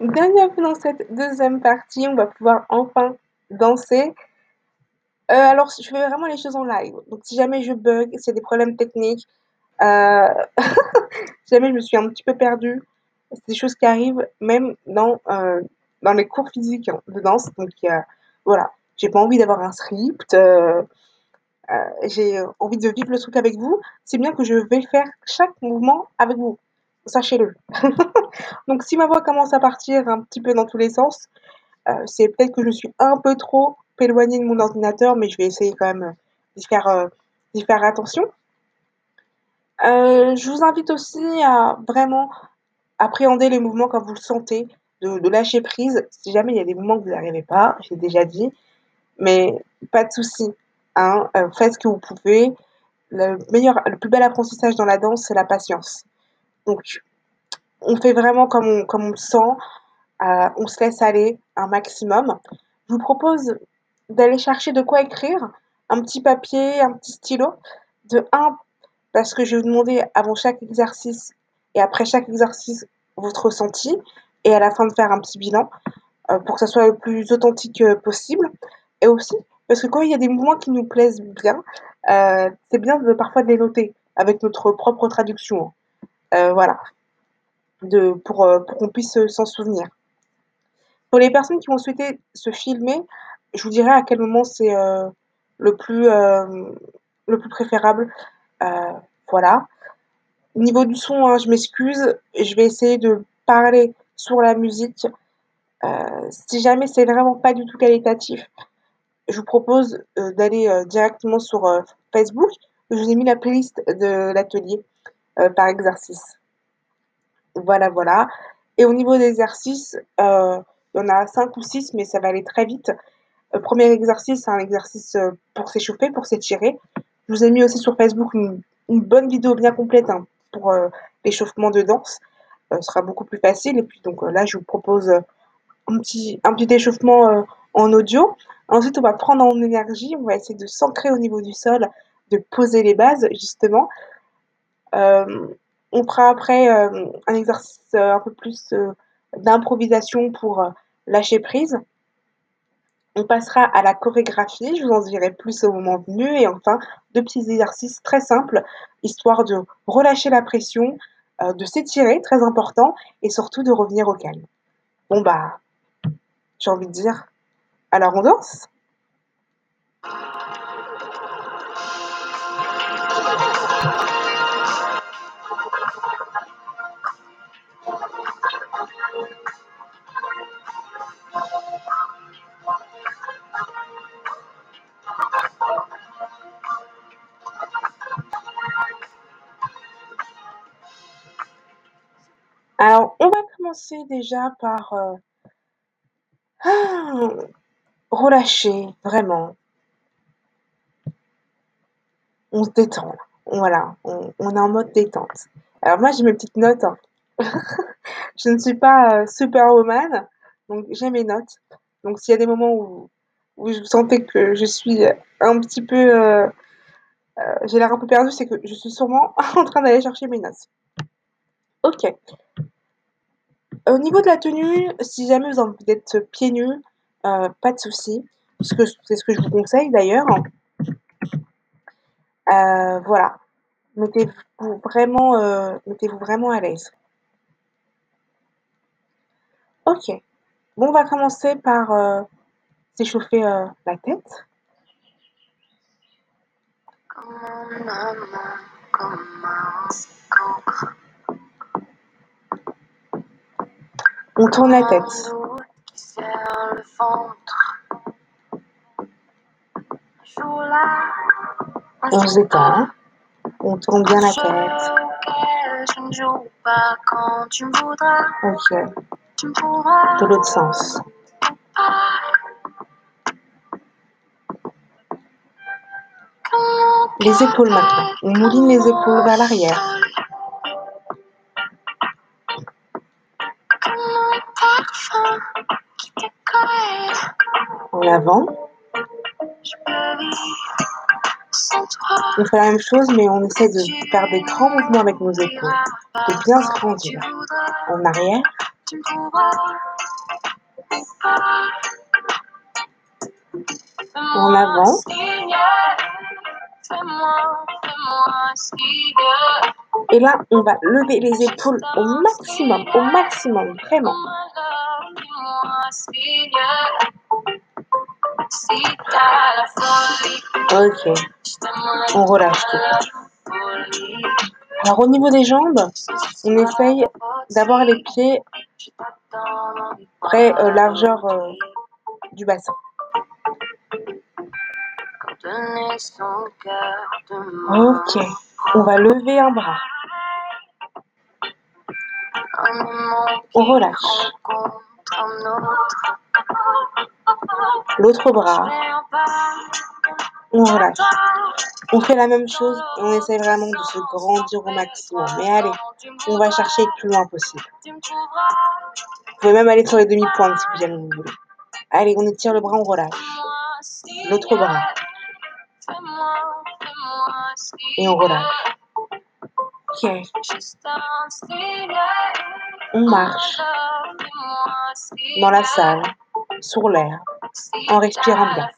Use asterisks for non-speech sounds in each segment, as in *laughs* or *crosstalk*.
Bienvenue dans cette deuxième partie, on va pouvoir enfin danser. Heu, alors je fais vraiment les choses en live, donc si jamais je bug, s'il y a des problèmes techniques, heu, *laughs* si jamais je me suis un petit peu perdue, c'est des choses qui arrivent même dans, dans les cours physiques hein, de danse, donc voilà. J'ai pas envie d'avoir un script, j'ai envie de vivre le truc avec vous, c'est bien que je vais faire chaque mouvement avec vous, sachez-le. *laughs* Donc si ma voix commence à partir un petit peu dans tous les sens, heu, c'est peut-être que je suis un peu trop éloignée de mon ordinateur, mais je vais essayer quand même d'y faire, heu, d'y faire attention. Je vous invite aussi à vraiment appréhender les mouvements comme vous le sentez, de lâcher prise. Si jamais il y a des mouvements que vous n'arrivez pas, je l'ai déjà dit, mais pas de souci, hein, faites ce que vous pouvez. Le meilleur le plus bel apprentissage dans la danse, c'est la patience. Donc on fait vraiment comme on le sent, heu, on se laisse aller un maximum. Je vous propose d'aller chercher de quoi écrire, un petit papier, un petit stylo. De 1 parce que je vais vous demander avant chaque exercice et après chaque exercice votre ressenti et à la fin de faire un petit bilan, heu, pour que ça soit le plus authentique, heu, possible et aussi parce que quand il y a des mouvements qui nous plaisent bien, c'est bien de parfois de les noter avec notre propre traduction, hein. Voilà, de pour, qu'on puisse, heu, s'en souvenir. Pour les personnes qui vont souhaiter se filmer, je vous dirai à quel moment c'est, le plus, préférable, heu, voilà. Au niveau du son, hein, je m'excuse, je vais essayer de parler sur la musique. Si jamais c'est vraiment pas du tout qualitatif, je vous propose, d'aller, directement sur, Facebook. Je vous ai mis la playlist de l'atelier, par exercice. Voilà, voilà et au niveau des exercices, heu, il y en a 5 ou 6 mais ça va aller très vite. Le 1er exercice, c'est un exercice, heu, pour s'échauffer, pour s'étirer. Je vous ai mis aussi sur Facebook une bonne vidéo bien complète, hein, pour, l'échauffement de danse. Ce sera beaucoup plus facile et puis donc là, je vous propose, un petit un petit échauffement, en audio. Ensuite, on va prendre en énergie, on va essayer de s'ancrer au niveau du sol, de poser les bases justement. Hem, on fera après, hem, un exercice, heu, un peu plus, d'improvisation pour, lâcher prise. On passera à la chorégraphie, je vous en dirai plus au moment venu et enfin 2 petits exercices très simples, histoire de relâcher la pression, de s'étirer, très important et surtout de revenir au calme. Bon bah, j'ai envie de dire, alors on danse? Alors, on va commencer déjà par, heu relâcher vraiment. On se détend là, voilà, on est en mode détente. Alors moi j'ai mes petites notes, hein. *laughs* Je ne suis pas, heu, superwoman, donc j'ai mes notes. Donc s'il y a des moments où où vous sentez que je suis, un petit peu, heu, j'ai l'air un peu perdue, c'est que je suis sûrement *laughs* en train d'aller chercher mes notes. OK. Au niveau de la tenue, si jamais vous avez envie d'être pieds nus, heu, pas de souci, parce que c'est ce que je vous conseille d'ailleurs. Heu, voilà, mettez-vous vraiment, à l'aise. OK. Bon, on va commencer par, s'échauffer, la tête. On tourne la tête. On se détend, on tourne bien la tête. OK. De l'autre sens. Les épaules maintenant, on mouline les épaules vers l'arrière. En avant. On fait la même chose mais on essaie de faire des grands mouvements avec nos épaules, de bien se grandir. En arrière. En avant. Et là, on va lever les épaules au maximum, au maximum, vraiment. Ok. On relâche. Alors au niveau des jambes, on essaye d'avoir les pieds près euh, largeur euh, du bassin. Ok. On va lever un bras. On relâche. L'autre bras. On relâche. On fait la même chose on essaie vraiment de se grandir au maximum. Mais allez, on va chercher le plus loin possible. Vous pouvez même aller sur les demi-pointes si vous jamais vous voulez. Allez, on étire le bras, on relâche. L'autre bras. Et on relâche. Ok. On marche dans la salle, sur l'air, en respirant bien.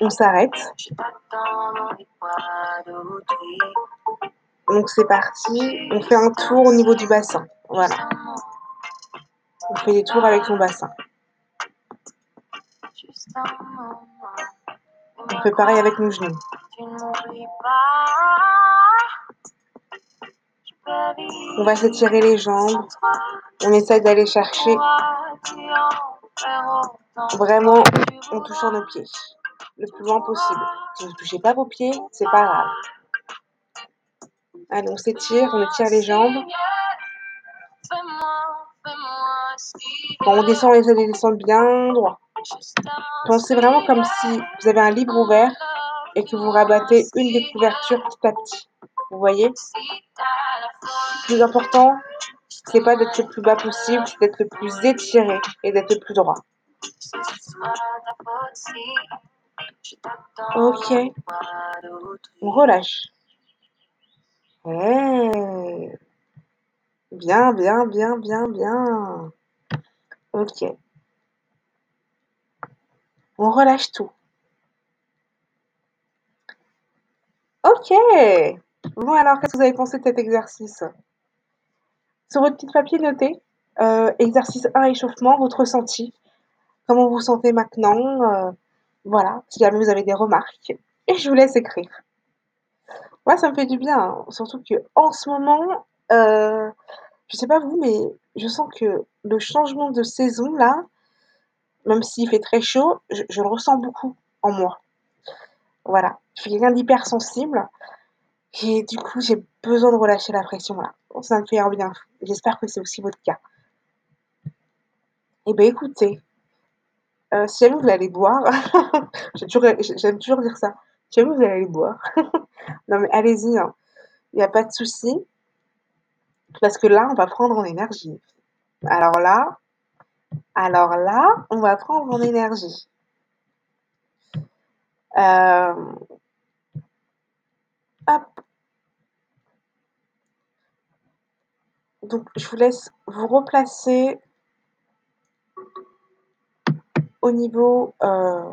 On s'arrête. Donc c'est parti, on fait un tour au niveau du bassin. Voilà. On fait des tours avec son bassin. On fait pareil avec nos genoux. On va s'étirer les jambes. On essaye d'aller chercher vraiment en touchant nos pieds le plus loin possible. Si vous ne touchez pas vos pieds, c'est pas grave. Allez, on s'étire, on étire les jambes. Quand on descend, on essaie de descendre bien droit. Pensez vraiment comme si vous avez un livre ouvert et que vous rabattez une des couvertures petit à. Vous voyez? Le plus important, c'est pas d'être le plus bas possible, c'est d'être le plus étiré et d'être le plus droit. Ok. On relâche. Hey. Bien, bien, bien, bien, bien. Ok. On relâche tout. Ok. Bon alors, qu'est-ce que vous avez pensé de cet exercice? Sur votre petit papier, notez euh, exercice 1, échauffement, votre ressenti. Comment vous vous sentez maintenant euh, Voilà, si jamais vous avez des remarques. Et je vous laisse écrire. Moi, ça me fait du bien, hein. surtout que en ce moment, euh, je sais pas vous, mais je sens que le changement de saison là, même s'il fait très chaud, je le ressens beaucoup en moi. Voilà, je suis quelqu'un d'hypersensible et du coup, j'ai besoin de relâcher la pression là. Ça me fait un bien. J'espère que c'est aussi votre cas. Eh ben écoutez, euh, si jamais vous allez boire, *laughs* j'aime toujours, dire ça. Si jamais vous allez boire, *laughs* non mais allez-y, hein. il n'y a pas de souci, parce que là, on va prendre en énergie. Alors là, alors là, on va prendre en énergie. Euh. Donc, je vous laisse vous replacer au niveau euh,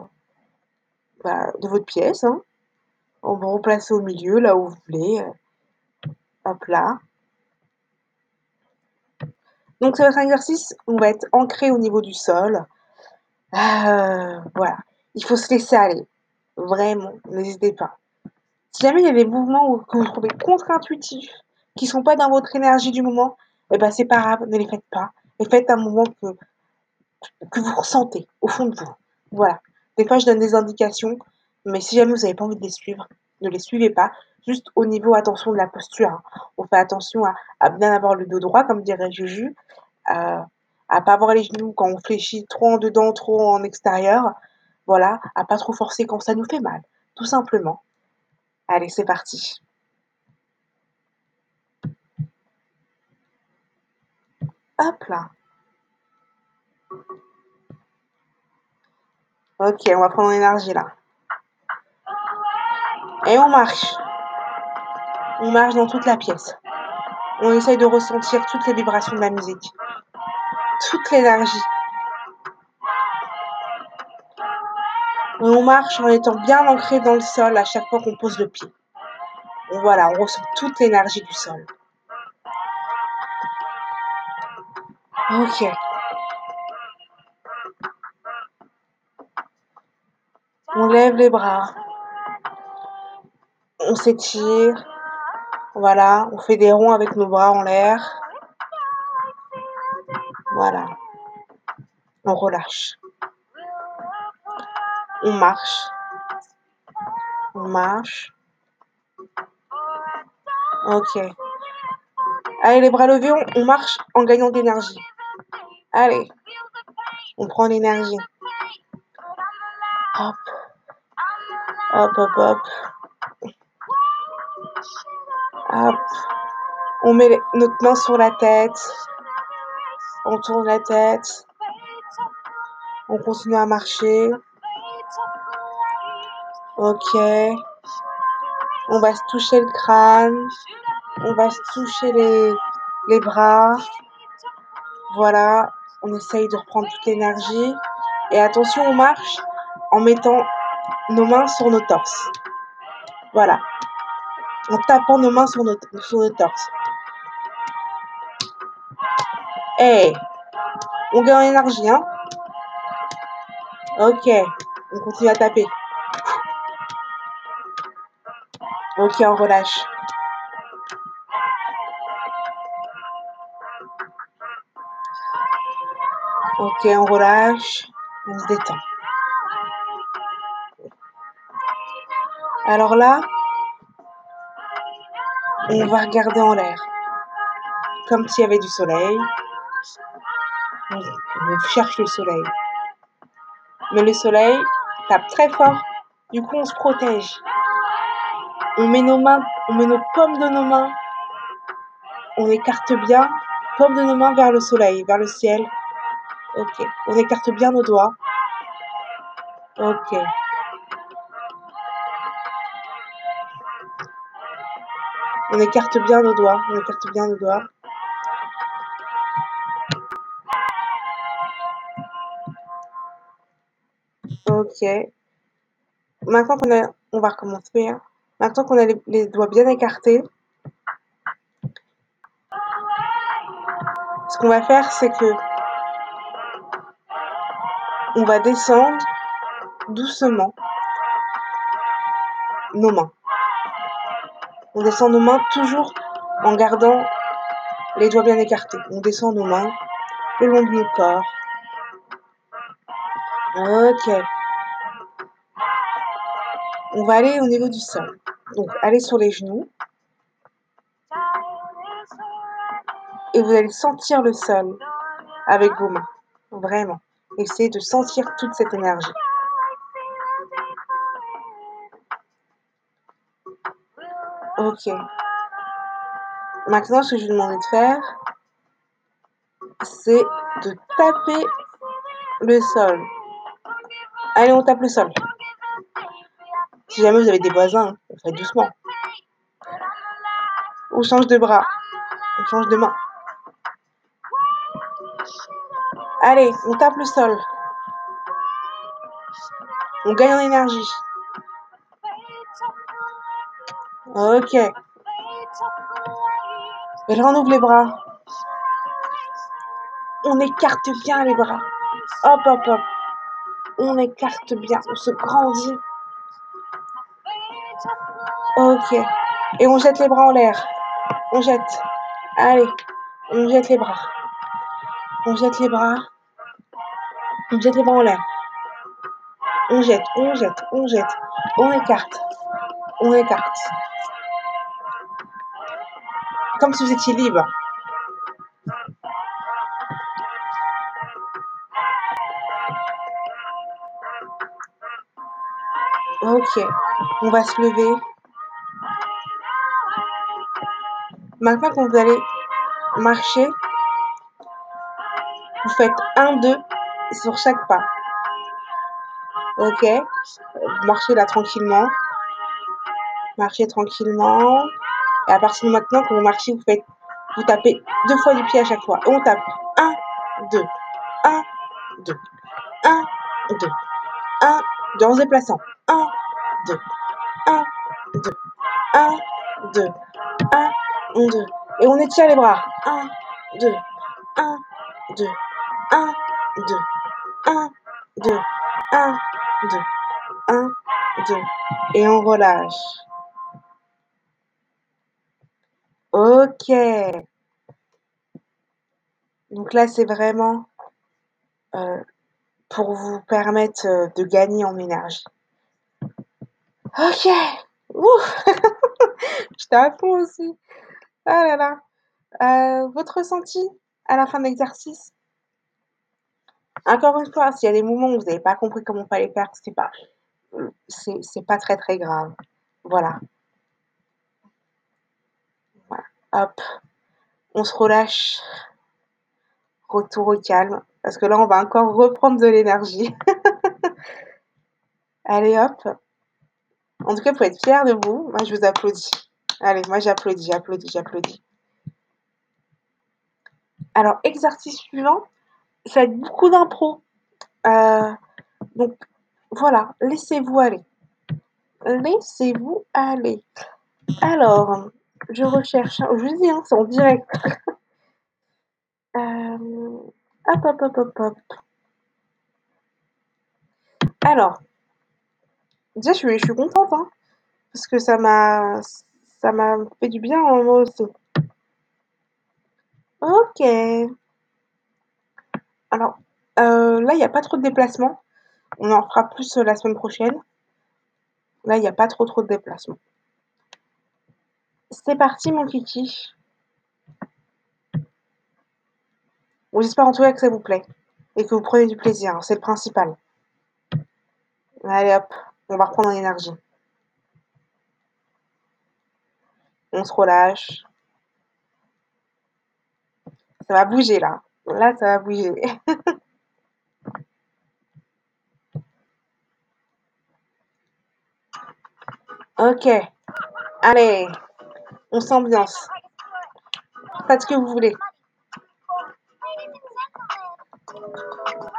bah, de votre pièce. Hein. On va replacer au milieu, là où vous voulez. Hop là. Donc, ça va être un exercice, on va être ancré au niveau du sol. Euh, voilà. Il faut se laisser aller. Vraiment, n'hésitez pas. Si jamais il y a des mouvements que vous trouvez contre-intuitifs, qui ne sont pas dans votre énergie du moment, eh ben c'est pas grave, ne les faites pas. Et faites un mouvement que, que vous ressentez au fond de vous. Voilà. Des fois, je donne des indications, mais si jamais vous n'avez pas envie de les suivre, ne les suivez pas. Juste au niveau, attention de la posture. Hein. On fait attention à, bien avoir le dos droit, comme dirait Juju, euh, à pas avoir les genoux quand on fléchit trop en dedans, trop en extérieur. Voilà, à pas trop forcer quand ça nous fait mal, tout simplement. Allez, c'est parti. Hop là. Ok, on va prendre l'énergie là. Et on marche. On marche dans toute la pièce. On essaye de ressentir toutes les vibrations de la musique, toute l'énergie. On marche en étant bien ancré dans le sol à chaque fois qu'on pose le pied. voilà, on ressent toute l'énergie du sol. Ok. On lève les bras. On s'étire. Voilà, on fait des ronds avec nos bras en l'air. Voilà. On relâche. On marche. On marche. Ok. Allez, les bras levés, on, marche en gagnant d'énergie. Allez. On prend l'énergie. Hop. Hop, hop, hop. Hop. On met notre main sur la tête. On tourne la tête. On continue à marcher. Ok. On va se toucher le crâne. On va se toucher les, bras. Voilà. On essaye de reprendre toute l'énergie. Et attention, on marche en mettant nos mains sur nos torses. Voilà. En tapant nos mains sur nos, sur torses. Hey On gagne en énergie, hein Ok. On continue à taper. Ok, on relâche. Ok, on relâche. On se détend. Alors là, on va regarder en l'air. Comme s'il y avait du soleil. On cherche le soleil. Mais le soleil tape très fort. Du coup, on se protège. On met nos mains, on met nos pommes de nos mains. On écarte bien, pommes de nos mains vers le soleil, vers le ciel. Ok. On écarte bien nos doigts. Ok. On écarte bien nos doigts. On écarte bien nos doigts. Ok. Maintenant qu'on a... On va recommencer. Hein. Maintenant qu'on a les, doigts bien écartés, ce qu'on va faire, c'est que on va descendre doucement nos mains. On descend nos mains toujours en gardant les doigts bien écartés. On descend nos mains le long notre corps. Ok. On va aller au niveau du sol. Donc, allez sur les genoux. Et vous allez sentir le sol avec vos mains. Vraiment. Essayez de sentir toute cette énergie. Ok. Maintenant, ce que je vais demander de faire, c'est de taper le sol. Allez, on tape le sol. Si jamais vous avez des voisins, on fait doucement. On change de bras. On change de main. Allez, on tape le sol. On gagne en énergie. Ok. Et on les bras. On écarte bien les bras. Hop, hop, hop. On écarte bien. On se grandit. Ok. Et on jette les bras en l'air. On jette. Allez. On jette les bras. On jette les bras. On jette les bras en l'air. On jette, on jette, on jette. On écarte. On écarte. Comme si vous étiez libre. Ok. On va se lever. Maintenant quand vous allez marcher, vous faites un, deux sur chaque pas. Ok marchez là tranquillement. Marchez tranquillement. Et à partir de maintenant, quand vous marchez, vous faites, vous tapez deux fois du pied à chaque fois. Et on tape 1, 2, 1, 2, 1, 2, 1, 2 en se déplaçant. 1, 2, 1, 2, 1, 2, 1, 2. Et on étire les bras. 1, 2, 1, 2, 1, 2, 1, 2, 1, 2, 1, 2. Et on relâche. Ok. Donc là, c'est vraiment euh, pour vous permettre euh, de gagner en énergie. Ok. Ouf. *laughs* J'étais aussi. Ah là là. Euh, votre ressenti à la fin de l'exercice? Encore une fois, s'il y a des moments où vous n'avez pas compris comment fallait faire, c'est pas, c'est pas très très grave. Voilà. voilà. Hop. On se relâche. Retour au calme. Parce que là, on va encore reprendre de l'énergie. *laughs* Allez, hop. En tout cas, faut être fier de vous. Moi, je vous applaudis. Allez, moi, j'applaudis, j'applaudis, j'applaudis. Alors, exercice suivant, ça va être beaucoup d'impro. Euh, donc, voilà, laissez-vous aller. Laissez-vous aller. Alors, je recherche. Je vous dis, hein, c'est en direct. *laughs* euh, hop, hop, hop, hop, hop. Alors, déjà, je suis, je suis contente, hein, parce que ça m'a, ça m'a fait du bien en moi aussi. Ok. Alors, euh, là, il n'y a pas trop de déplacements. On en fera plus la semaine prochaine. Là, il n'y a pas trop trop de déplacements. C'est parti, mon kiki. Bon, J'espère en tout cas que ça vous plaît et que vous prenez du plaisir. hein, C'est le principal. Allez hop, on va reprendre en énergie. On se relâche. Ça va bouger là. Là, ça va bouger. *laughs* ok. Allez, on s'ambiance. Faites ce que vous voulez.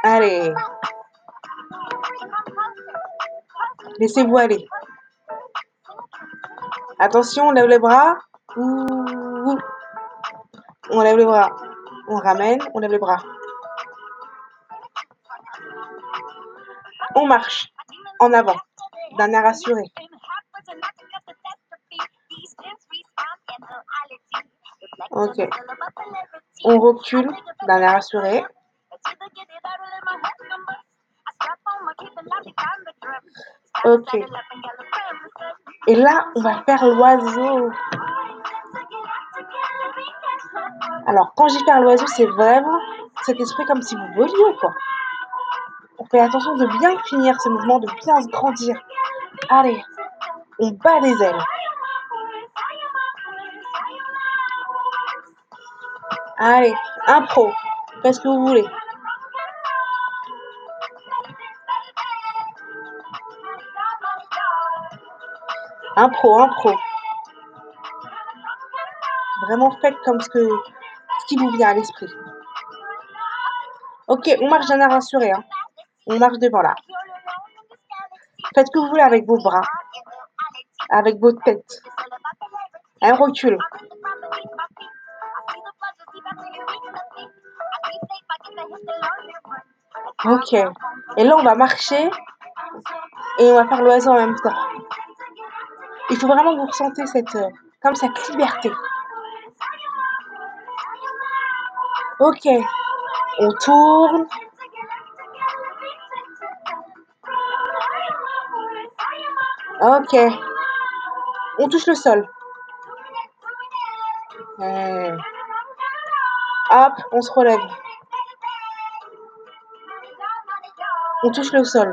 Allez. Laissez-vous aller. Attention, on lève les bras. On lève les bras. On ramène, on lève les bras. On marche en avant, d'un air assuré. Ok. On recule d'un air assuré. Ok. Et là, on va faire l'oiseau. Alors, quand j'y faire l'oiseau, c'est vraiment cet esprit comme si vous voliez, quoi. On fait attention de bien finir ce mouvement, de bien se grandir. Allez, on bat les ailes. Allez, impro. Faites ce que vous voulez. Impro, impro. Vraiment faites comme ce que ce qui vous vient à l'esprit. Ok, on marche d'un air rassuré. Hein. On marche devant là. Faites ce que vous voulez avec vos bras, avec votre tête. Un recul. Ok. Et là, on va marcher et on va faire l'oiseau en même temps. Faut vraiment vous ressentez cette, euh, comme cette liberté. Ok. On tourne. Ok. On touche le sol. Hmm. Hop, on se relève. On touche le sol.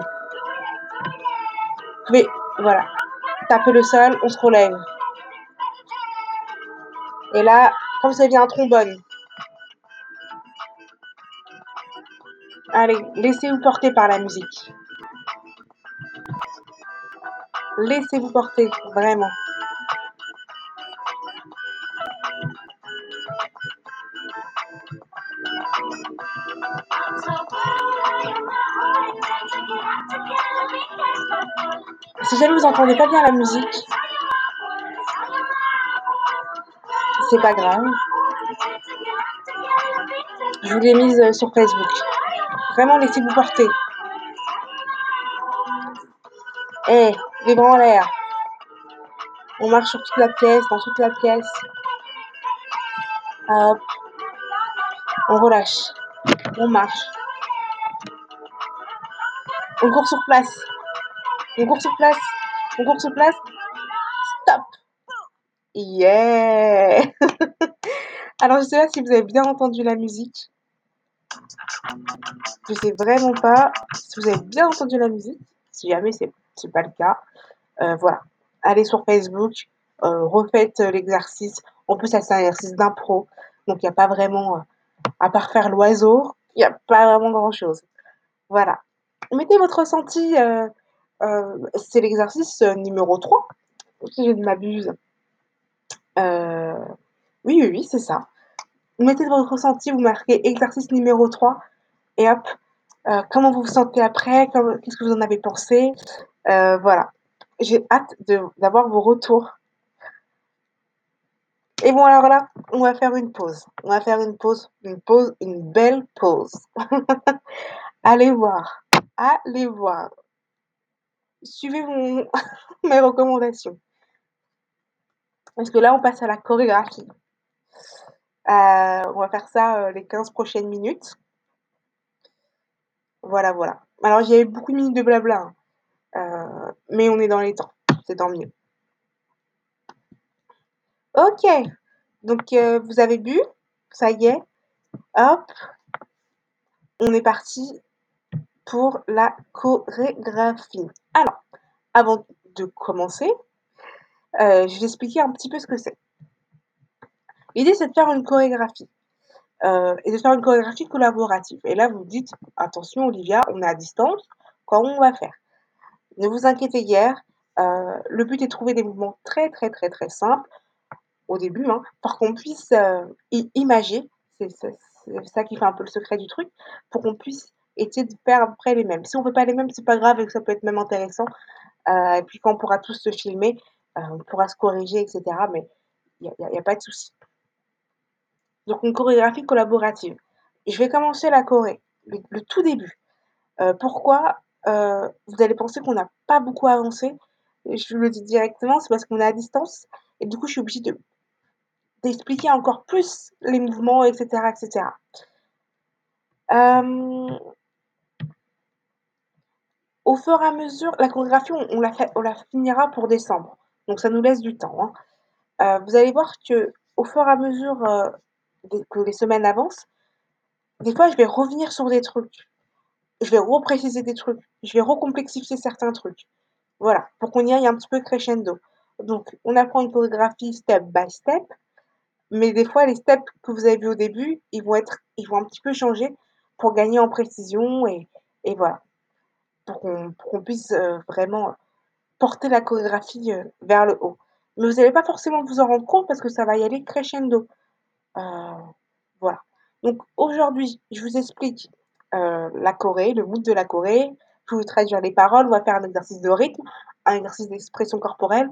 Pouvez, voilà, taper le sol, on se relève. Et là, comme ça vient un trombone. Allez, laissez-vous porter par la musique. Laissez-vous porter, vraiment. Si jamais vous entendez pas bien la musique c'est pas grave. Je vous l'ai mise, heu, sur Facebook. Vraiment laissez-vous porter. Eh, les bras en l'air. On marche sur toute la pièce, dans toute la pièce. Hop. On relâche. On marche. On court sur place. On court sur place. On court sur place. Stop. Yeah. *laughs* Alors je sais pas si vous avez bien entendu la musique. Je sais vraiment pas si vous avez bien entendu la musique. Si jamais c'est c'est pas le cas, heu, voilà. Allez sur Facebook, heu, refaites, heu, l'exercice. En plus ça c'est un exercice d'impro, donc il y a pas vraiment, à part faire l'oiseau, il y a pas vraiment grand chose. Voilà. Mettez votre ressenti, heu, c'est l'exercice, heu, numéro 3, si je ne m'abuse. Heu, oui, oui, oui, c'est ça. Mettez votre ressenti, vous marquez exercice numéro 3 et hop, comment vous vous sentez après? Qu'est-ce que vous en avez pensé? Voilà. J'ai hâte d'avoir vos retours. Et bon alors là, on va faire une pause. On va faire une pause, une pause, une belle pause. *laughs* Allez voir, allez voir. Suivez mon *laughs* mes recommandations. Parce que là, on passe à la chorégraphie. Heu, on va faire ça, heu, les 15 prochaines minutes. Voilà, voilà. Alors a eu beaucoup de minutes de blabla, hein, heu, mais on est dans les temps, c'est tant mieux. OK, donc vous avez bu? Ça y est, hop. On est parti pour la chorégraphie. Alors, avant de commencer, heu, je vais expliquer un petit peu ce que c'est. L'idée, c'est de faire une chorégraphie, heu, et de faire une chorégraphie collaborative. Et là, vous dites: «Attention Olivia, on est à distance, comment on va faire?» Ne vous inquiétez guère, heu, le but est de trouver des mouvements très, très, très, très simples au début, hein, pour qu'on puisse, heu, i imager, c'est ça qui fait un peu le secret du truc, pour qu'on puisse essayer de faire à peu près les mêmes. Si on fait pas les mêmes, c'est pas grave et que ça peut être même intéressant, heu, et puis quand on pourra tous se filmer, heu, on pourra se corriger et cetera, mais il y a pas de souci. Donc une chorégraphie collaborative. Je vais commencer la choré, le tout début. Heu, pourquoi? Vous allez penser qu'on n'a pas beaucoup avancé? Je vous le dis directement, c'est parce qu'on est à distance et du coup, je suis obligée de d'expliquer encore plus les mouvements et et cetera. Hem au fur et à mesure la chorégraphie, on la finira pour décembre, donc ça nous laisse du temps, hein. Heu, vous allez voir qu'au fur et à mesure, des que les semaines avancent, des fois, je vais revenir sur des trucs. Je vais repréciser des trucs. Je vais recomplexifier certains trucs. Voilà, pour qu'on y aille un petit peu crescendo. Donc on apprend une chorégraphie step by step, mais des fois les steps que vous avez vus au début, ils vont un petit peu changer pour gagner en précision et voilà. Pour qu'on puisse, heu, vraiment porter la chorégraphie, heu, vers le haut. Mais vous allez pas forcément vous en rendre compte parce que ça va y aller crescendo. Heu, voilà. Donc aujourd'hui, je vous explique, la choré, le mood de la choré. Je vais vous traduire les paroles, on va faire un exercice de rythme, un exercice d'expression corporelle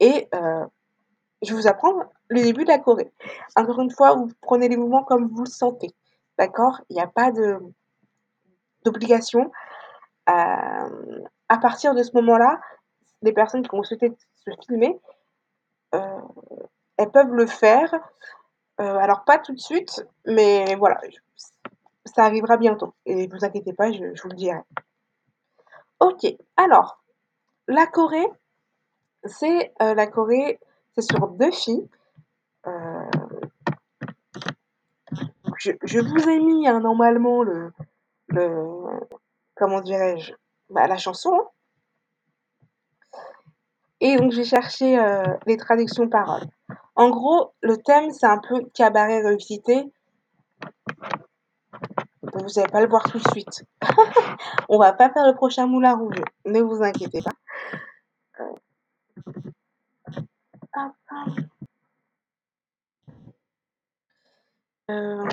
et je vais vous apprendre le début de la choré. Encore une fois, vous prenez les mouvements comme vous le sentez, d'accord? Il y a pas d'obligation. Hem, à partir de ce moment-là, les personnes qui vont souhaiter se filmer, heu, elles peuvent le faire, heu, alors pas tout de suite, mais voilà, ça arrivera bientôt et vous inquiétez pas, je vous le dirai. OK, alors la choré, c'est, la choré, c'est sur 2 filles. Je vous ai mis, hein, normalement le le comment dirais-je? Bah, la chanson. Et donc j'ai cherché, heu, les traductions paroles. En gros, le thème, c'est un peu cabaret. Donc vous allez pas le voir tout de suite. *laughs* On va pas faire le prochain Moulin Rouge, ne vous inquiétez pas. Hop. Hem,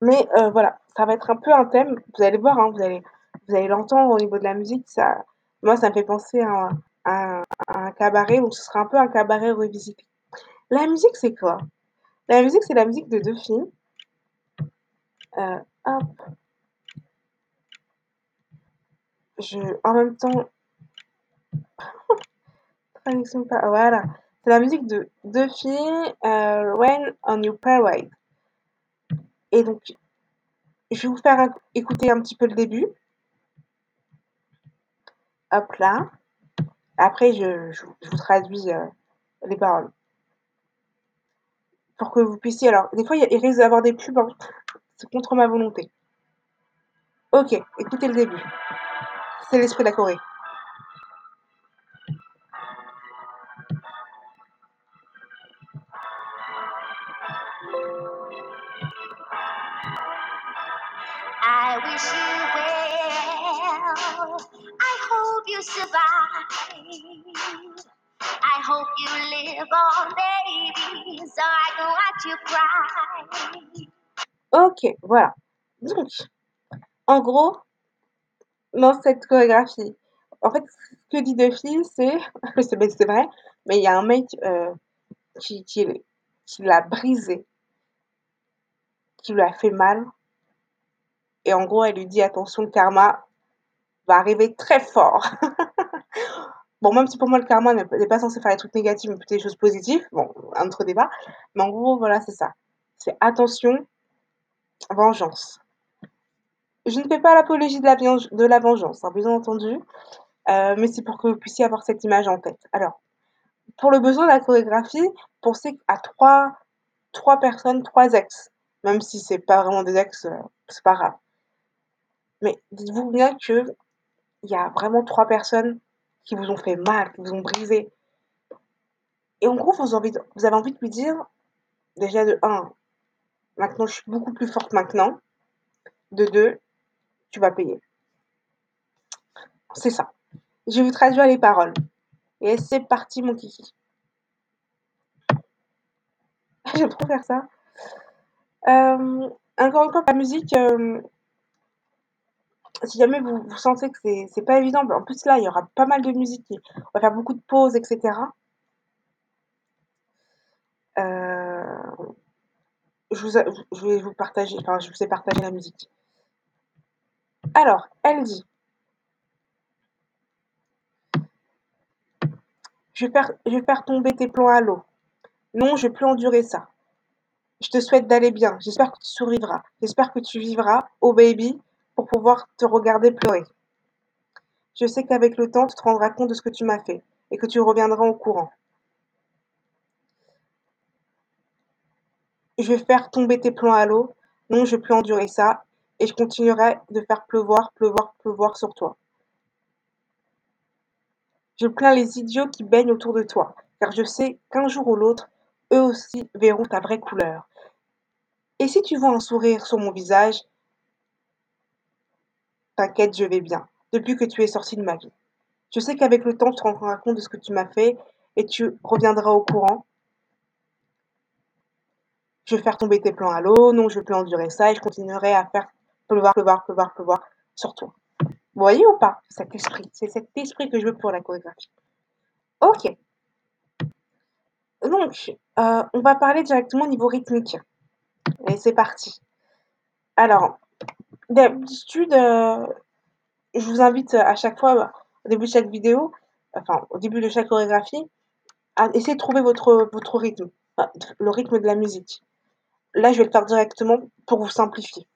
mais voilà, ça va être un peu un thème, vous allez voir, hein, vous allez vous allez l'entendre au niveau de la musique, ça Moi, ça me fait penser à un cabaret, donc ce sera un peu un cabaret revisité. La musique, c'est quoi? La musique, c'est la musique de 2 filles. Heu, hop. Je en même temps *laughs* traduction pas voilà. C'est la musique de 2 filles, heu, Rain on Your Parade et donc je vais vous faire écouter un petit peu le début. Hop là. Après je vous traduis, heu, les paroles. Pour que vous puissiez alors des fois il risque d'avoir des pubs, hein, c'est contre ma volonté. OK, écoutez le début. C'est l'esprit de la Corée. OK, voilà. Donc, en gros, dans cette chorégraphie, en fait, ce que dit 2 filles, c'est *laughs* c'est vrai, mais il y a un mec, heu, qui qui qui l'a brisée, qui lui a fait mal et en gros, elle lui dit: «Attention, le karma va arriver très fort». *laughs* Bon, même si pour moi le karma n'est pas censé faire des trucs négatifs, mais plutôt des choses positives, bon, un autre débat, mais en gros, voilà, c'est ça. C'est attention, vengeance. Je ne fais pas l'apologie de la vengeance, hein, bien entendu, heu, mais c'est pour que vous puissiez avoir cette image en tête. Alors, pour le besoin de la chorégraphie, pensez à 3 3 personnes, 3 ex, même si c'est pas vraiment des ex, heu, c'est pas grave. Mais dites-vous bien qu'il y a vraiment 3 personnes qui vous ont fait mal, qui vous ont brisé et en gros, vous avez envie de lui dire, déjà de 1: «Maintenant, je suis beaucoup plus forte maintenant», de 2: «Tu vas payer». C'est ça. Je vais vous traduire les paroles et c'est parti mon kiki. *laughs* J'aime trop faire ça. Hem, encore une fois, la musique, hem si jamais vous sentez que c'est c'est pas évident, en plus là, il y aura pas mal de musique on va faire beaucoup de pauses et cetera. Heu, je vous vais vous partager, enfin, je vous ai partagé la musique. Alors, elle dit «Je vais faire je vais tomber tes plans à l'eau. Non, je vais plus endurer ça. Je te souhaite d'aller bien. J'espère que tu survivras. J'espère que tu vivras, oh baby, pouvoir te regarder pleurer. Je sais qu'avec le temps, tu te rendras compte de ce que tu m'as fait et que tu reviendras au courant. Je vais faire tomber tes plans à l'eau. Non, je plus endurer ça et je continuerai de faire pleuvoir, pleuvoir, pleuvoir sur toi. Je plains les idiots qui baignent autour de toi, car je sais qu'un jour ou l'autre, eux aussi verront ta vraie couleur. Et si tu vois un sourire sur mon visage, t'inquiète, je vais bien, depuis que tu es sorti de ma vie. Je sais qu'avec le temps, tu te rendras compte de ce que tu m'as fait et tu reviendras au courant. Je vais faire tomber tes plans à l'eau, non, je vais plus endurer ça et je continuerai à faire pleuvoir, pleuvoir, pleuvoir, pleuvoir sur toi. Vous voyez ou pas? Cet esprit C'est cet esprit que je veux pour la chorégraphie. Ok. Donc, euh, on va parler directement au niveau rythmique. Et c'est parti. Alors, d'habitude, euh, je vous invite à chaque fois, au début de chaque vidéo, enfin, au début de chaque chorégraphie, à essayer de trouver votre, rythme, le rythme de la musique. Là, je vais le faire directement pour vous simplifier.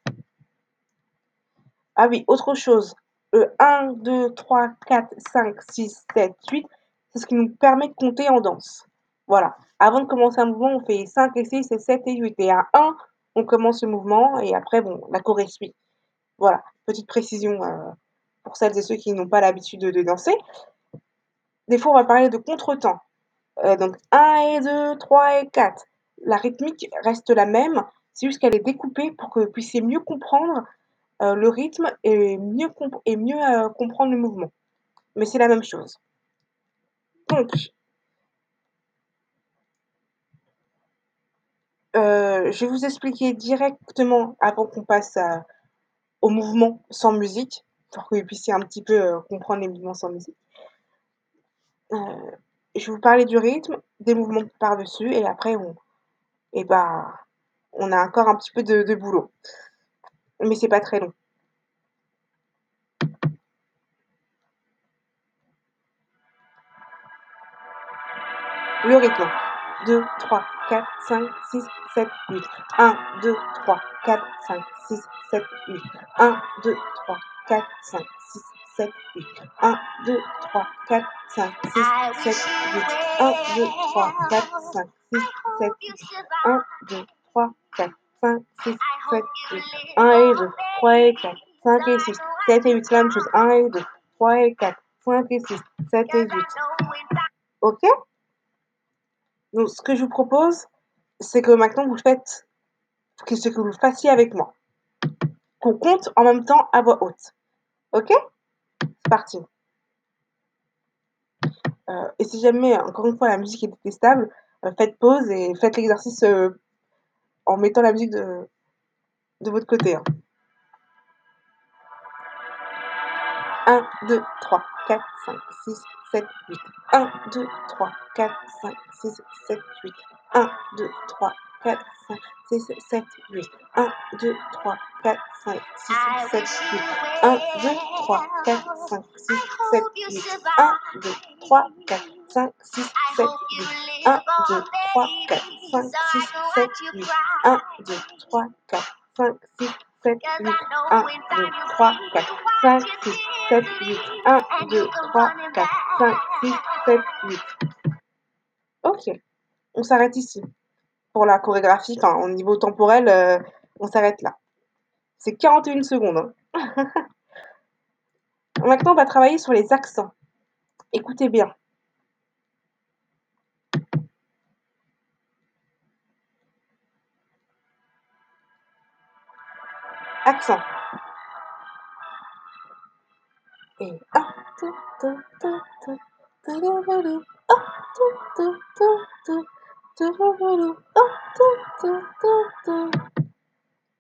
Ah oui, autre chose. Le 1, 2, 3, 4, 5, 6, 7, 8, c'est ce qui nous permet de compter en danse. Voilà. Avant de commencer un mouvement, on fait 5 et 6 et 7 et 8. Et à 1, on commence le mouvement et après, bon, la choré suit. Voilà. Petite précision euh, pour celles et ceux qui n'ont pas l'habitude de, danser. Des fois, on va parler de contretemps. Euh, donc 1 et 2, 3 et 4. La rythmique reste la même, c'est juste qu'elle est découpée pour que vous puissiez mieux comprendre euh, le rythme et mieux, comprendre le mouvement. Mais c'est la même chose. Donc, je vais vous expliquer directement, avant qu'on passe à, au mouvement sans musique, pour que vous puissiez un petit peu euh, comprendre les mouvements sans musique. Euh, je vous parler du rythme, des mouvements par-dessus, et après, on, et bah, on a encore un petit peu de, de boulot. Mais c'est pas très long. Le rythme. 2, 3, 4, 5, 6, 7, 8. 1, 2, 3, 4, 5, 6, 7, 8. 1, 2, 3, 4, 5, 6, 7, 8. 1, 2, 3, 4, 5, 6, 7, 8. 1, 2, 3, 4, 5, 6, 7, 8. 1, 2, 3, 4, 5, 6, 7, 8. 1 et 2, 3 et 4, 5 et 6, 7 et 8. C'est la même chose. 1 et 2, 3 et 4, 5 et 6, 7 et 8. Ok? Donc, ce que je vous propose, c'est que maintenant vous faites, c'est que vous fassiez avec moi. Qu'on compte en même temps à voix haute. Ok? C'est parti. Euh, et si jamais, encore une fois, la musique est détestable, euh, faites pause et faites l'exercice euh, en mettant la musique de, votre côté. Hein. 1, 2, 3, 4, 5, 6, 7, 8. 1, 2, 3, 4, 5, 6, 7, 8. 1, 2, 3, 4, 5, 6, 7, 8. 1, 2, 3, 4, 5, 6, 7, 8. 1, 2, 3, 4, 5, 6, 7, 8. 1, 2, 3, 4, 5, 6, 7, 8. 1, 2, 3, 4, 5, 6, 7, 8. 1, 2, 3, 4, 5, 6, 7, 8. 1, 2, 3, 4, 5, 6, 7, 8. 1, 2, 3, 4, 5, 6, 7, 8. Ok, on s'arrête ici. Pour la chorégraphie, enfin, au niveau temporel, euh, on s'arrête là. C'est 41 secondes. Hein. Maintenant, on va travailler sur les accents. Écoutez bien. Accent. Et 1, 2, 2, 2, 2, 2, 2, 2, 2, 1, 2, 2, 2, 2, 2, 2, 2, 2.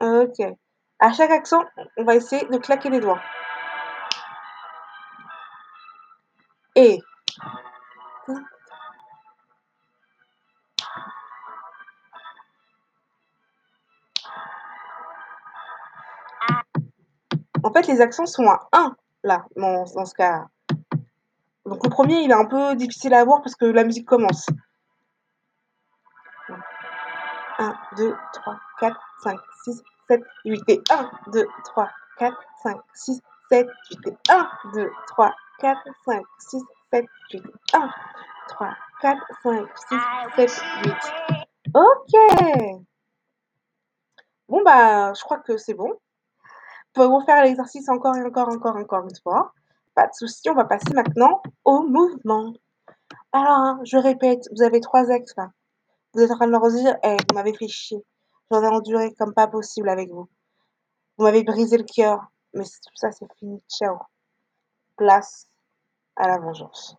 Ok. À chaque accent, on va essayer de claquer les doigts. Et. En fait, les accents sont à 1, là, dans, dans ce cas. Donc le premier, il est un peu difficile à avoir parce que la musique commence. 2, 3, 4, 5, 6, 7, 8 et 1, 2, 3, 4, 5, 6, 7, 8 et 1, 2, 3, 4, 5, 6, 7, 8 et 1, 3, 4, 5, 6, 7, 8. Ok Bon bah, je crois que c'est bon. Vous pouvez refaire l'exercice encore et encore, encore, encore une fois? Pas de souci, on va passer maintenant au mouvement. Alors, hein, je répète, vous avez trois ex là. Vous êtes en train de leur dire, hey, vous m'avez fait chier. J'en ai enduré comme pas possible avec vous. Vous m'avez brisé le cœur. Mais tout ça, c'est fini. Ciao. Place à la vengeance.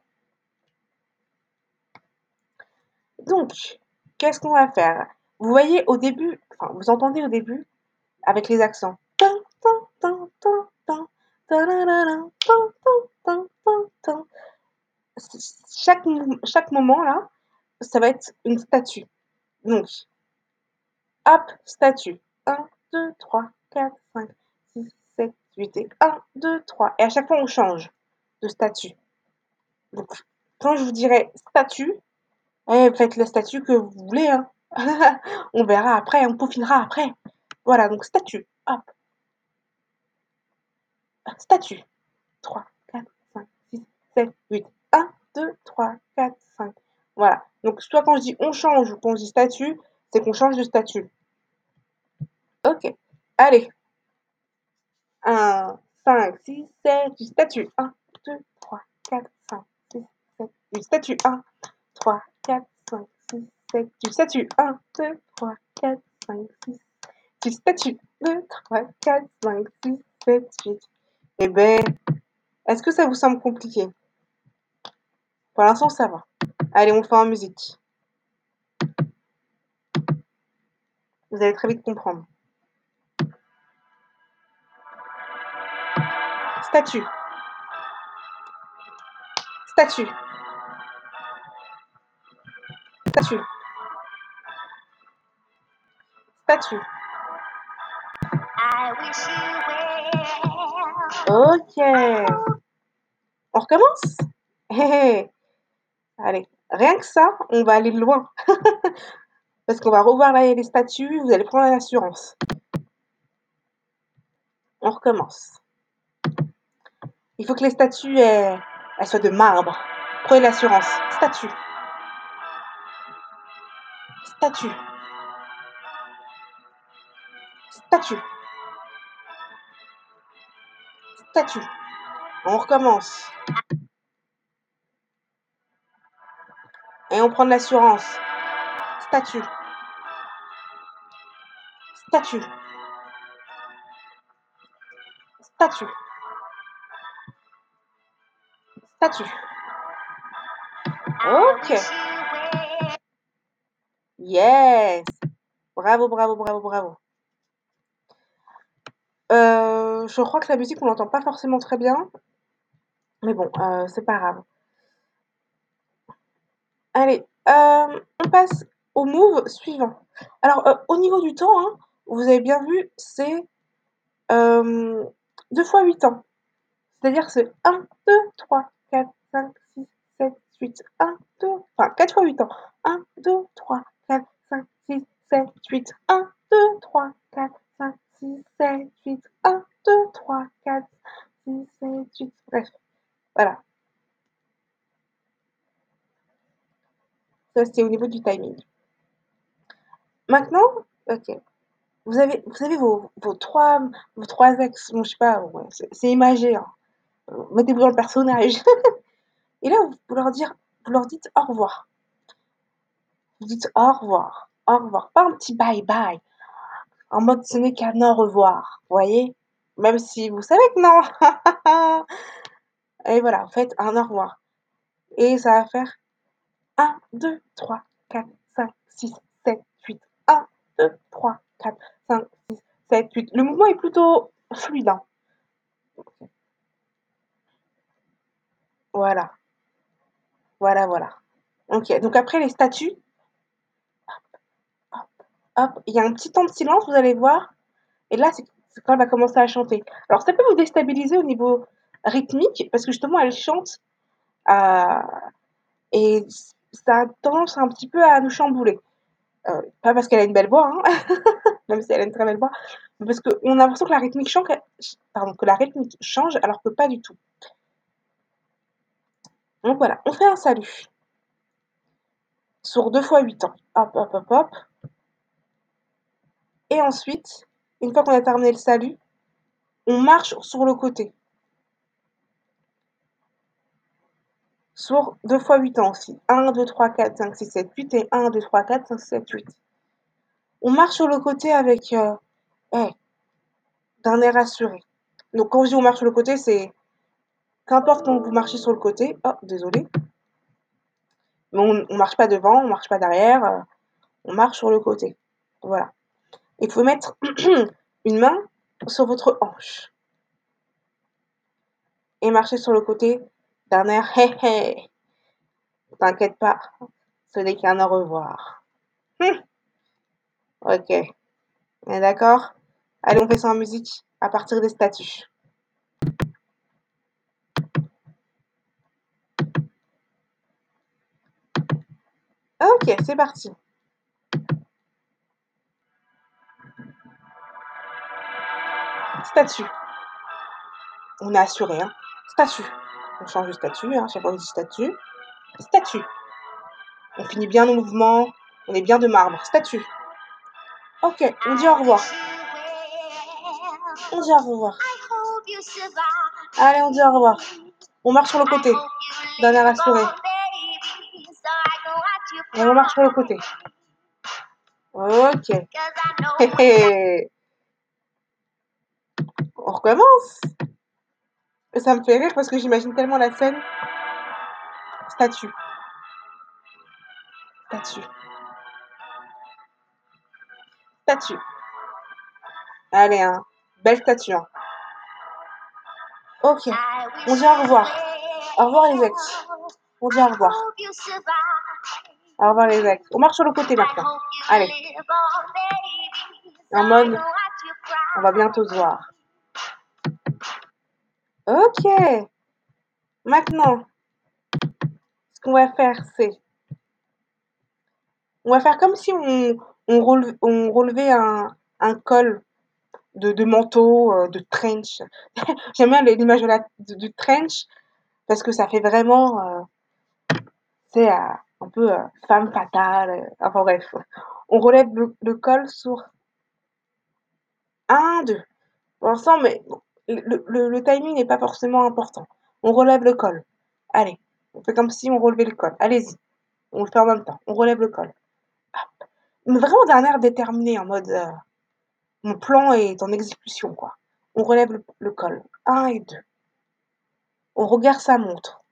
Donc, qu'est-ce qu'on va faire? Vous voyez au début, enfin, vous entendez au début avec les accents. Chaque, chaque moment là, ça va être une statue. Donc, hop, statue. 1, 2, 3, 4, 5, 6, 7, 8 et 1, 2, 3. Et à chaque fois, on change de statut. Donc, quand je vous dirai statut, eh, faites le statut que vous voulez. Hein. *laughs* on verra après, on peaufinera après. Voilà, donc statut. Hop. Statut. 3, 4, 5, 6, 7, 8. 1, 2, 3, 4, 5. Voilà. Donc, soit quand je dis on change ou quand je dis statut, c'est qu'on change de statut. Ok. Allez. 1, 5, 6, 7, 8. Statut. 1, 2, 3, 4, 5, 6, 7, 8. Statut. 1, 3, 4, 5, 6, 7, 8. Statut. 1, 2, 3, 4, 5, 6, 8. Statut. 2, 3, 4, 5, 6, 7, 8. Eh ben, est-ce que ça vous semble compliqué? Pour l'instant, ça va. Allez, on fait en musique. Vous allez très vite comprendre. Statue. Statue. Statue. Statue. Ok. On recommence? Hé *laughs* hé. Allez, rien que ça, on va aller loin. *laughs* Parce qu'on va revoir là les statues, vous allez prendre l'assurance. On recommence. Il faut que les statues soient de marbre. Prenez l'assurance. Statue. Statue. Statue. Statue. On recommence. Et on prend de l'assurance. Statue. Statue. Statue. Statue. I Ok. Yes. Bravo, bravo, bravo, bravo. Euh, je crois que la musique, on l'entend pas forcément très bien. Mais bon, euh, c'est pas grave. Allez, euh, on passe au move suivant. Alors, euh, au niveau du temps, hein, vous avez bien vu, c'est euh, 2 fois 8 ans. C'est-à-dire que c'est 1, 2, 3, 4, 5, 6, 7, 8, 1, 2, enfin 4 fois 8 ans. 1, 2, 3, 4, 5, 6, 7, 8, 1, 2, 3, 4, 5, 6, 7, 8, 1, 2, 3, 4, 6, 7, 8. Bref, voilà. Ça, c'est au niveau du timing. Maintenant, ok. Vous avez, vous avez vos, vos, trois, vos trois ex, bon, je sais pas, ouais, c'est imagé. Hein. Mettez-vous dans le personnage. *laughs* Et là, vous, leur dire, vous leur dites au revoir. Vous dites au revoir, au revoir. Pas un petit bye bye. En mode ce n'est qu'un au revoir. Vous voyez? Même si vous savez que non. *laughs* Et voilà, vous faites un au revoir. Et ça va faire 1, 2, 3, 4, 5, 6, 7, 8. 1, 2, 3, 4, 5, 6, 7, 8. Le mouvement est plutôt fluide. Hein. Voilà, voilà, voilà. Ok, donc après les statues, hop, hop, il y a un petit temps de silence, vous allez voir. Et là, c'est c'est quand elle va commencer à chanter. Alors, ça peut vous déstabiliser au niveau rythmique, parce que justement, elle chante euh, et ça a tendance un petit peu à nous chambouler. Euh, pas parce qu'elle a une belle voix, hein, *laughs* même si elle a une très belle voix, mais parce qu'on a l'impression que la rythmique change, pardon, que la rythmique change, alors que pas du tout. Donc voilà, on fait un salut sur deux fois 8 ans. Hop, hop, hop, hop. Et ensuite, une fois qu'on a terminé le salut, on marche sur le côté. Sur 2 fois 8 ans aussi. 1, 2, 3, 4, 5, 6, 7, 8 et 1, 2, 3, 4, 5, 6, 7, 8. On marche sur le côté avec euh, hey, d'un air assuré. Donc quand je dis on marche sur le côté, c'est qu'importe quand vous marchez sur le côté. Oh, désolé. Mais on ne marche pas devant, on marche pas derrière, euh, on marche sur le côté. Voilà. Il faut mettre *clears throat* une main sur votre hanche et marcher sur le côté d'un air hé hé. T'inquiète pas, ce n'est qu'un au revoir. Hum. Ok, d'accord? Allez, on fait ça en musique à partir des statuts. Ok, c'est parti. Statut. On est assuré, hein. Statut. On change de statut, hein. Chaque fois dit statut. Statut. On finit bien nos mouvements. On est bien de marbre. Statut. Ok, on dit au revoir. On dit au revoir. Allez, on dit au revoir. On marche sur le côté hope you d'un air live assuré. on, baby, so I can watch you Et on marche sur le côté. Ok. *laughs* On recommence. Ça me fait rire parce que j'imagine tellement la scène. Statue. Statue. Statue. Allez, hein. Belle statue. Hein. Ok. On dit au revoir. Au revoir les ex. On dit au revoir. Au revoir les ex. On marche sur le côté maintenant. Allez. En mode, on va bientôt se voir. Ok. Maintenant, ce qu'on va faire, c'est... On va faire comme si on, relevait, un, col de, manteau, euh, de trench. *laughs* J'aime bien l'image de du trench parce que ça fait vraiment, euh, c'est euh, un peu euh, femme fatale. euh, enfin bref, on relève le, col sur un, deux. Pour l'instant, mais bon, le, le, timing n'est pas forcément important. On relève le col. Allez, on fait comme si on relevait le col. Allez-y, on le fait en même temps. On relève le col. Mais vraiment d'un air déterminé, en mode euh, mon plan est en exécution, quoi. On relève le, le col. Un et deux. On regarde sa montre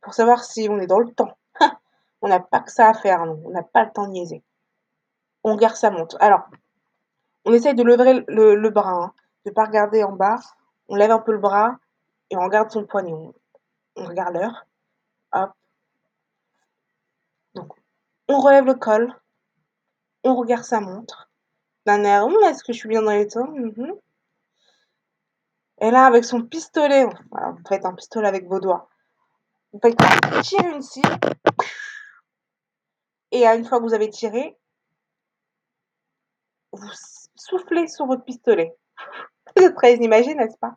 pour savoir si on est dans le temps. *laughs* on n'a pas que ça à faire, non. On n'a pas le temps de niaiser. On regarde sa montre. Alors, on essaye de lever le, le, le bras, hein, de ne pas regarder en bas. On lève un peu le bras et on regarde son poignet. On, regarde l'heure. Hop. Donc, on relève le col. On regarde sa montre. D'un air, hum, est-ce que je suis bien dans les temps Mhm. Et là, avec son pistolet, vous faites un pistolet avec vos doigts. Vous faites tirer une cible. Et une fois que vous avez tiré, vous soufflez sur votre pistolet. C'est très imaginé, n'est-ce pas?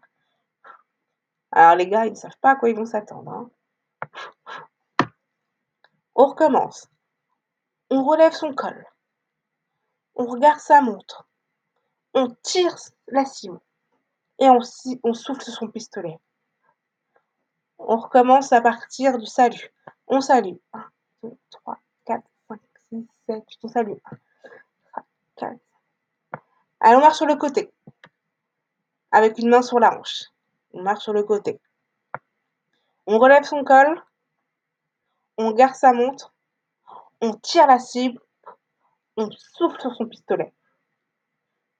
Alors les gars, ils ne savent pas à quoi ils vont s'attendre. Hein. On recommence. On relève son col. On regarde sa montre. On tire la cible. Et on, souffle son pistolet. On recommence à partir du salut. On salue. 1, 2, 3, 4, 5, 6, 7, 8. On salue. 1, 3, 4. Allez, on marche sur le côté. Avec une main sur la hanche. On marche sur le côté. On relève son col. On garde sa montre. On tire la cible. On souffle sur son pistolet.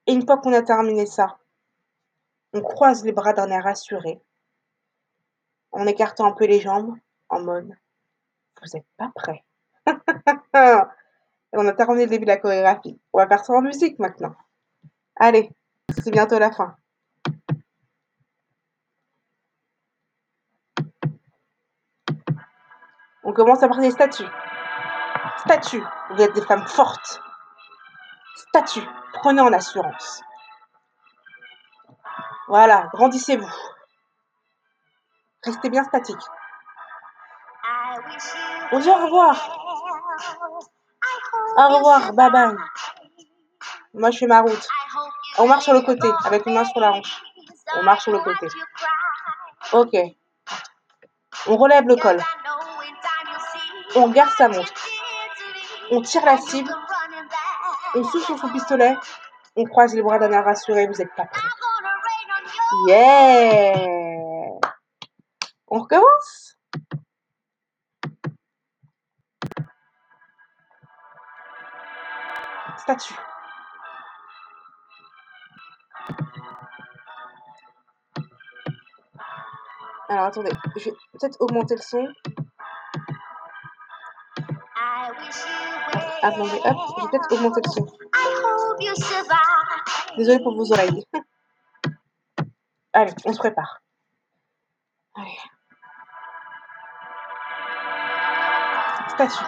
Et une fois qu'on a terminé ça, on croise les bras d'un air rassuré, en écartant un peu les jambes, en mode Vous n'êtes pas prêts. *laughs* Et on a terminé le début de la chorégraphie. On va faire ça en musique maintenant. Allez, c'est bientôt la fin. On commence à parler des statues. Statues, vous êtes des femmes fortes. Statues, prenez en assurance. Voilà, grandissez-vous. Restez bien statique. On dit au revoir. Au revoir, bye bye. Moi, je fais ma route. On marche sur le côté, avec une main sur la hanche. On marche sur le côté. Ok. On relève le col. On garde sa montre. On tire la cible. On souffle sur son pistolet. On croise les bras d'un air rassuré. Vous n'êtes pas prêts. Yeah On recommence? Statue. Alors attendez, je vais peut-être augmenter le son. Attendez, hop, je vais peut-être augmenter le son. Désolée pour vos oreilles. Allez, on se prépare. Allez. Statue.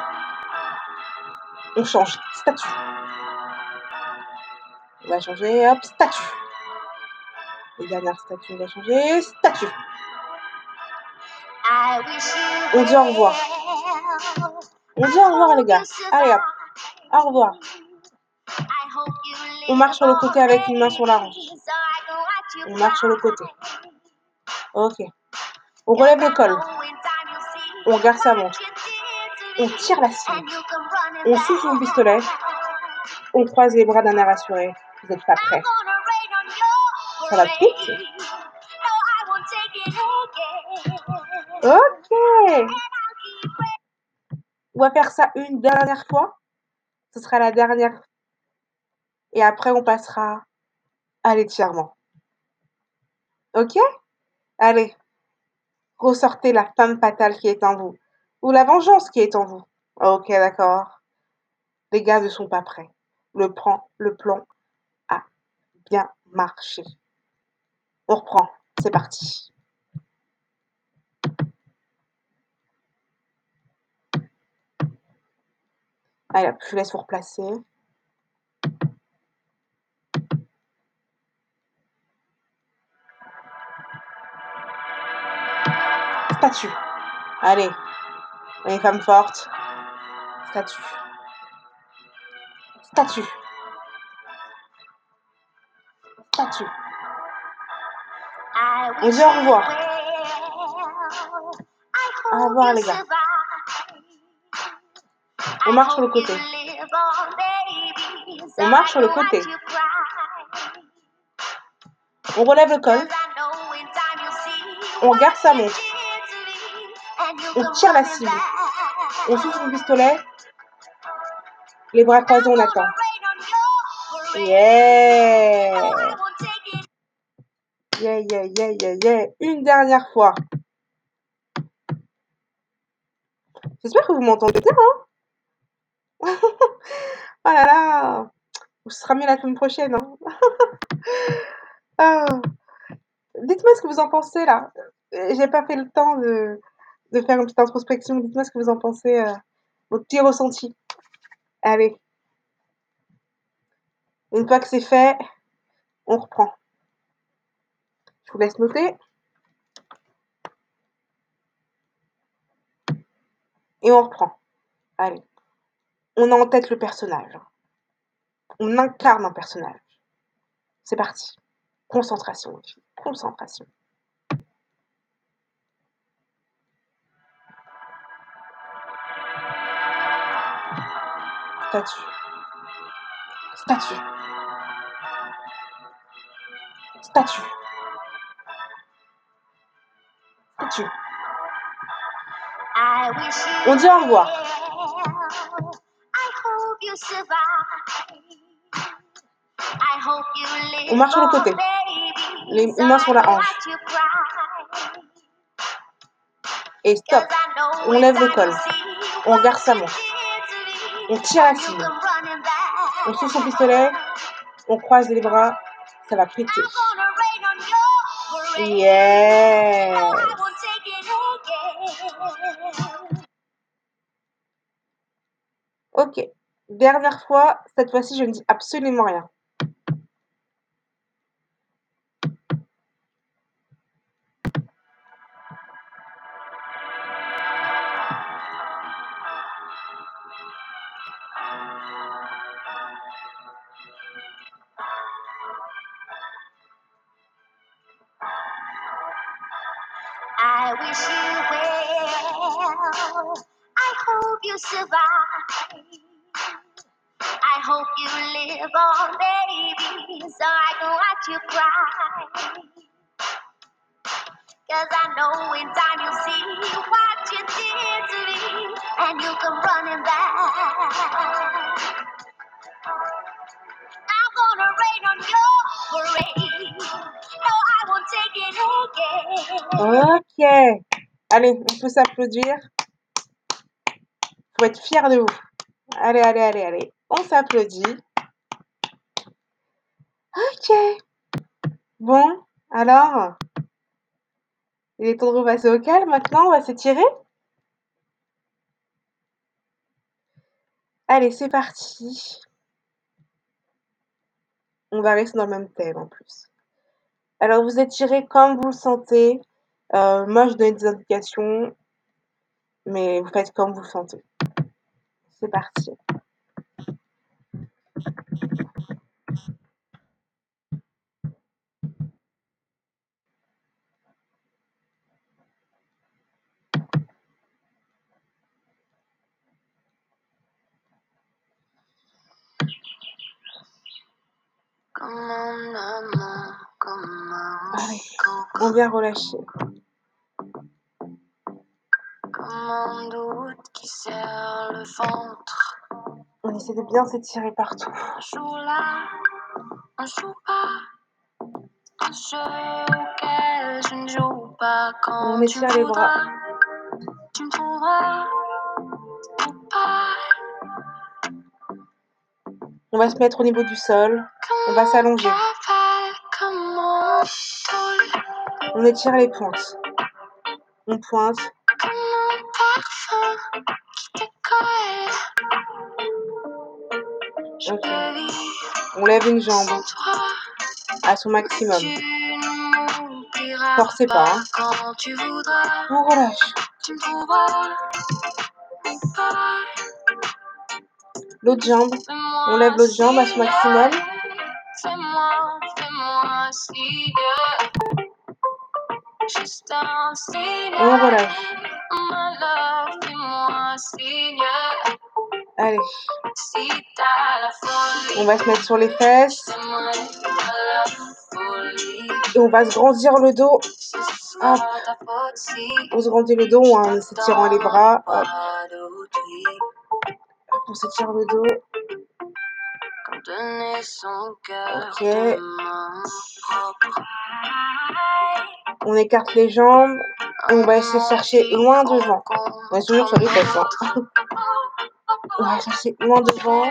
On change. Statue. On va changer. Hop, statue. Et dernière statue, on va changer. Statue. On dit au revoir. On dit au revoir, les gars. Allez, hop. Au revoir. On marche sur le côté avec une main sur la hanche. On marche sur le côté. Ok. On relève le col. On garde sa montre. On tire la cible. On souffle son pistolet. On croise les bras d'un air assuré. Vous n'êtes pas prêts. Ça va vite. Ok. On va faire ça une dernière fois. Ce sera la dernière. Et après, on passera à l'étirement. Ok? Allez, Ressortez la femme fatale qui est en vous. Ou la vengeance qui est en vous. Ok, d'accord. Les gars ne sont pas prêts. Le le plan a bien marché. On reprend. C'est parti. Allez, je vous laisse vous replacer. Statue. Allez. Les femmes fortes. Statue. Statue. Statue. On dit au revoir. Au revoir les gars. On marche sur le côté. On marche sur le côté. On relève le col. On regarde sa montre. On tire la cible. On souffle son pistolet. Les bras croisés, on attend. Yeah! Yeah, yeah, yeah, yeah, yeah. Une dernière fois. J'espère que vous m'entendez bien, hein Oh là là Ce sera mieux la semaine prochaine, hein *laughs* ah. Dites-moi ce que vous en pensez, là. J'ai pas fait le temps de, faire une petite introspection. Dites-moi ce que vous en pensez, euh, vos petits ressentis. Allez. Une fois que c'est fait, on reprend. Je vous laisse noter. Et on reprend. Allez. On a en tête le personnage. On incarne un personnage. C'est parti. Concentration. Concentration. Statue. Statue. Statue. Statue. On dit au revoir. On marche sur le côté. Les mains sur la hanche. Et stop. On lève le col. On regarde sa montre. On tire la cible. On souffle son pistolet. On croise les bras. Ça va péter. Yeah. Ok. Dernière fois. Cette fois-ci, je ne dis absolument rien. On peut s'applaudir. Faut être fier de vous. Allez, allez, allez, allez. On s'applaudit. Ok. Bon, alors. Il est temps de repasser au calme maintenant. On va s'étirer. Allez, c'est parti. On va rester dans le même thème en plus. Alors, vous étirez comme vous le sentez. Euh, moi, je donne des indications, mais vous faites comme vous le sentez. C'est parti. Allez, on vient relâcher. Comme un doute qui serre le ventre. On essaie de bien s'étirer partout. Un jour là, un jour pas. jeu auquel je ne joue pas quand On étire les bras. Tu me trouveras ou pas. On va se mettre au niveau du sol. On va s'allonger. On étire les pointes. On pointe. Ok. On lève une jambe à son maximum. Forcez pas. On relâche. L'autre jambe. On lève l'autre jambe à son maximum. On relâche. Allez. On va se mettre sur les fesses. Et on va se grandir le dos. Hop. On se grandit le dos en s'étirant les bras. Hop. On s'étire le dos. Ok. On écarte les jambes et on va essayer de chercher loin devant. On va toujours sur les fesses. Hein. *laughs* On va chercher loin devant.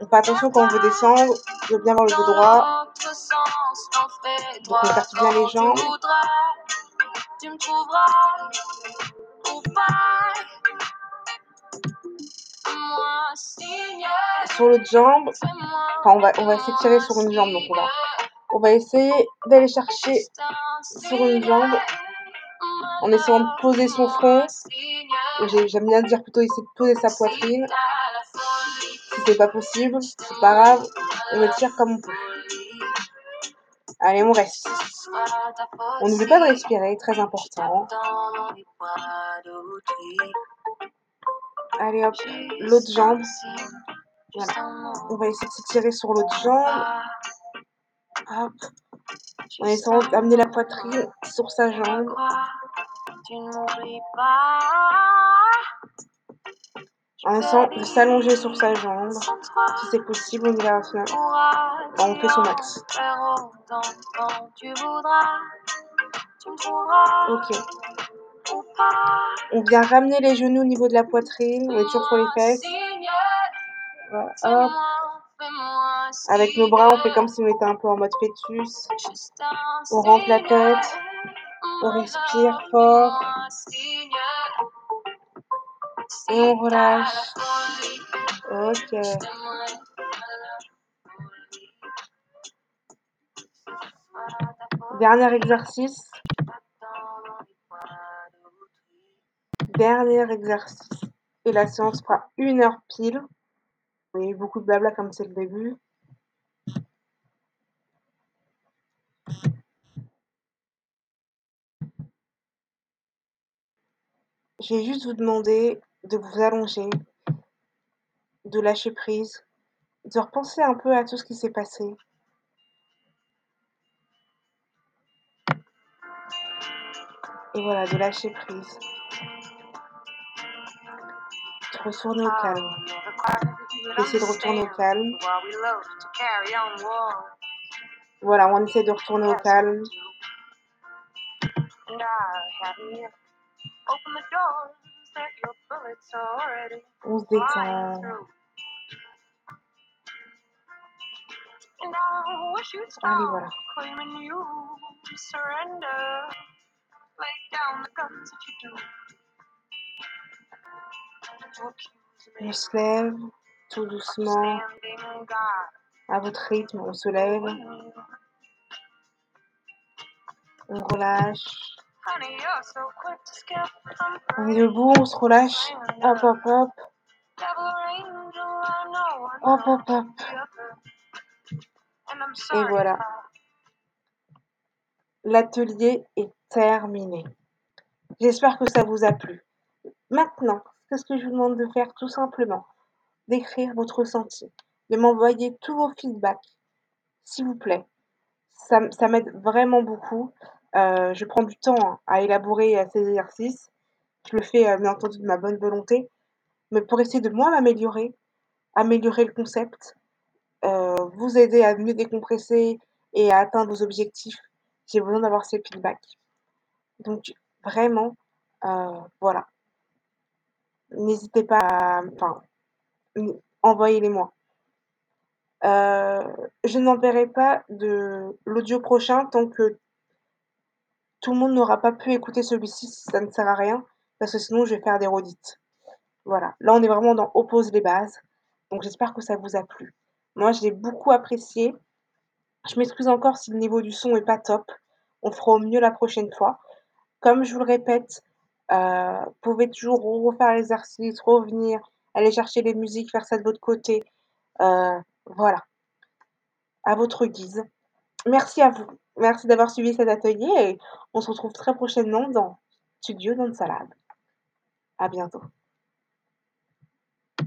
On fait attention quand on veut descendre de bien voir le dos droit. Donc on écarte bien les jambes. Sur l'autre jambe, enfin on va, on va essayer de tirer sur une jambe, donc on va, on va essayer d'aller chercher sur une jambe en essayant de poser son front. J'aime bien dire plutôt essayer de poser sa poitrine. Si c'est pas possible, c'est pas grave, on étire comme on peut. Allez, on reste. On n'oublie pas de respirer, très important. Allez hop, l'autre jambe. On va essayer de s'étirer sur l'autre jambe. Hop. En essayant d'amener la poitrine sur sa jambe. En essayant de s'allonger sur sa jambe. Si c'est possible, on va Enfin, on fait son max. Ok. On vient ramener les genoux au niveau de la poitrine. On est toujours sur les fesses. Voilà, hop. Avec nos bras, on fait comme si on était un peu en mode fœtus. On rentre la tête. On respire fort. Et on relâche. Ok. Dernier exercice. Dernier exercice. Et la séance fera une heure pile. Il y a eu beaucoup de blabla comme c'est le début. Je vais juste vous demander de vous allonger, de lâcher prise, de repenser un peu à tout ce qui s'est passé. Et voilà, de lâcher prise. Retourner au calme. Essayer de retourner au calme. Voilà, on essaie de retourner au calme. On se détend. Allez, voilà. On se lève tout doucement. À votre rythme, on se lève. On relâche. On est debout, on se relâche. Hop, hop, hop. Hop, hop, hop. Et voilà. L'atelier est terminé. J'espère que ça vous a plu. Maintenant, qu'est-ce que je vous demande de faire tout simplement D'écrire votre ressenti, de m'envoyer tous vos feedbacks, s'il vous plaît. Ça, ça m'aide vraiment beaucoup. Euh, je prends du temps hein, à élaborer euh, ces exercices. Je le fais euh, bien entendu de ma bonne volonté, mais pour essayer de moi m'améliorer, améliorer le concept, vous aider à mieux décompresser et à atteindre vos objectifs, j'ai besoin d'avoir ces feedbacks. Donc vraiment, voilà. N'hésitez pas à enfin, envoyez-les-moi. Heu, je n'enverrai pas de l'audio prochain tant que tout le monde n'aura pas pu écouter celui-ci, ça ne sert à rien, parce que sinon je vais faire des redites. Voilà, là on est vraiment dans on pose les bases, donc j'espère que ça vous a plu. Moi j'ai beaucoup apprécié. Je m'excuse encore si le niveau du son est pas top. On fera au mieux la prochaine fois. Comme je vous le répète, vous pouvez toujours refaire l'exercice, revenir, aller chercher les musiques, faire ça de votre côté. Heu, voilà. À votre guise. Merci à vous. Merci d'avoir suivi cet atelier et on se retrouve très prochainement dans Studio Dansalab. À bientôt.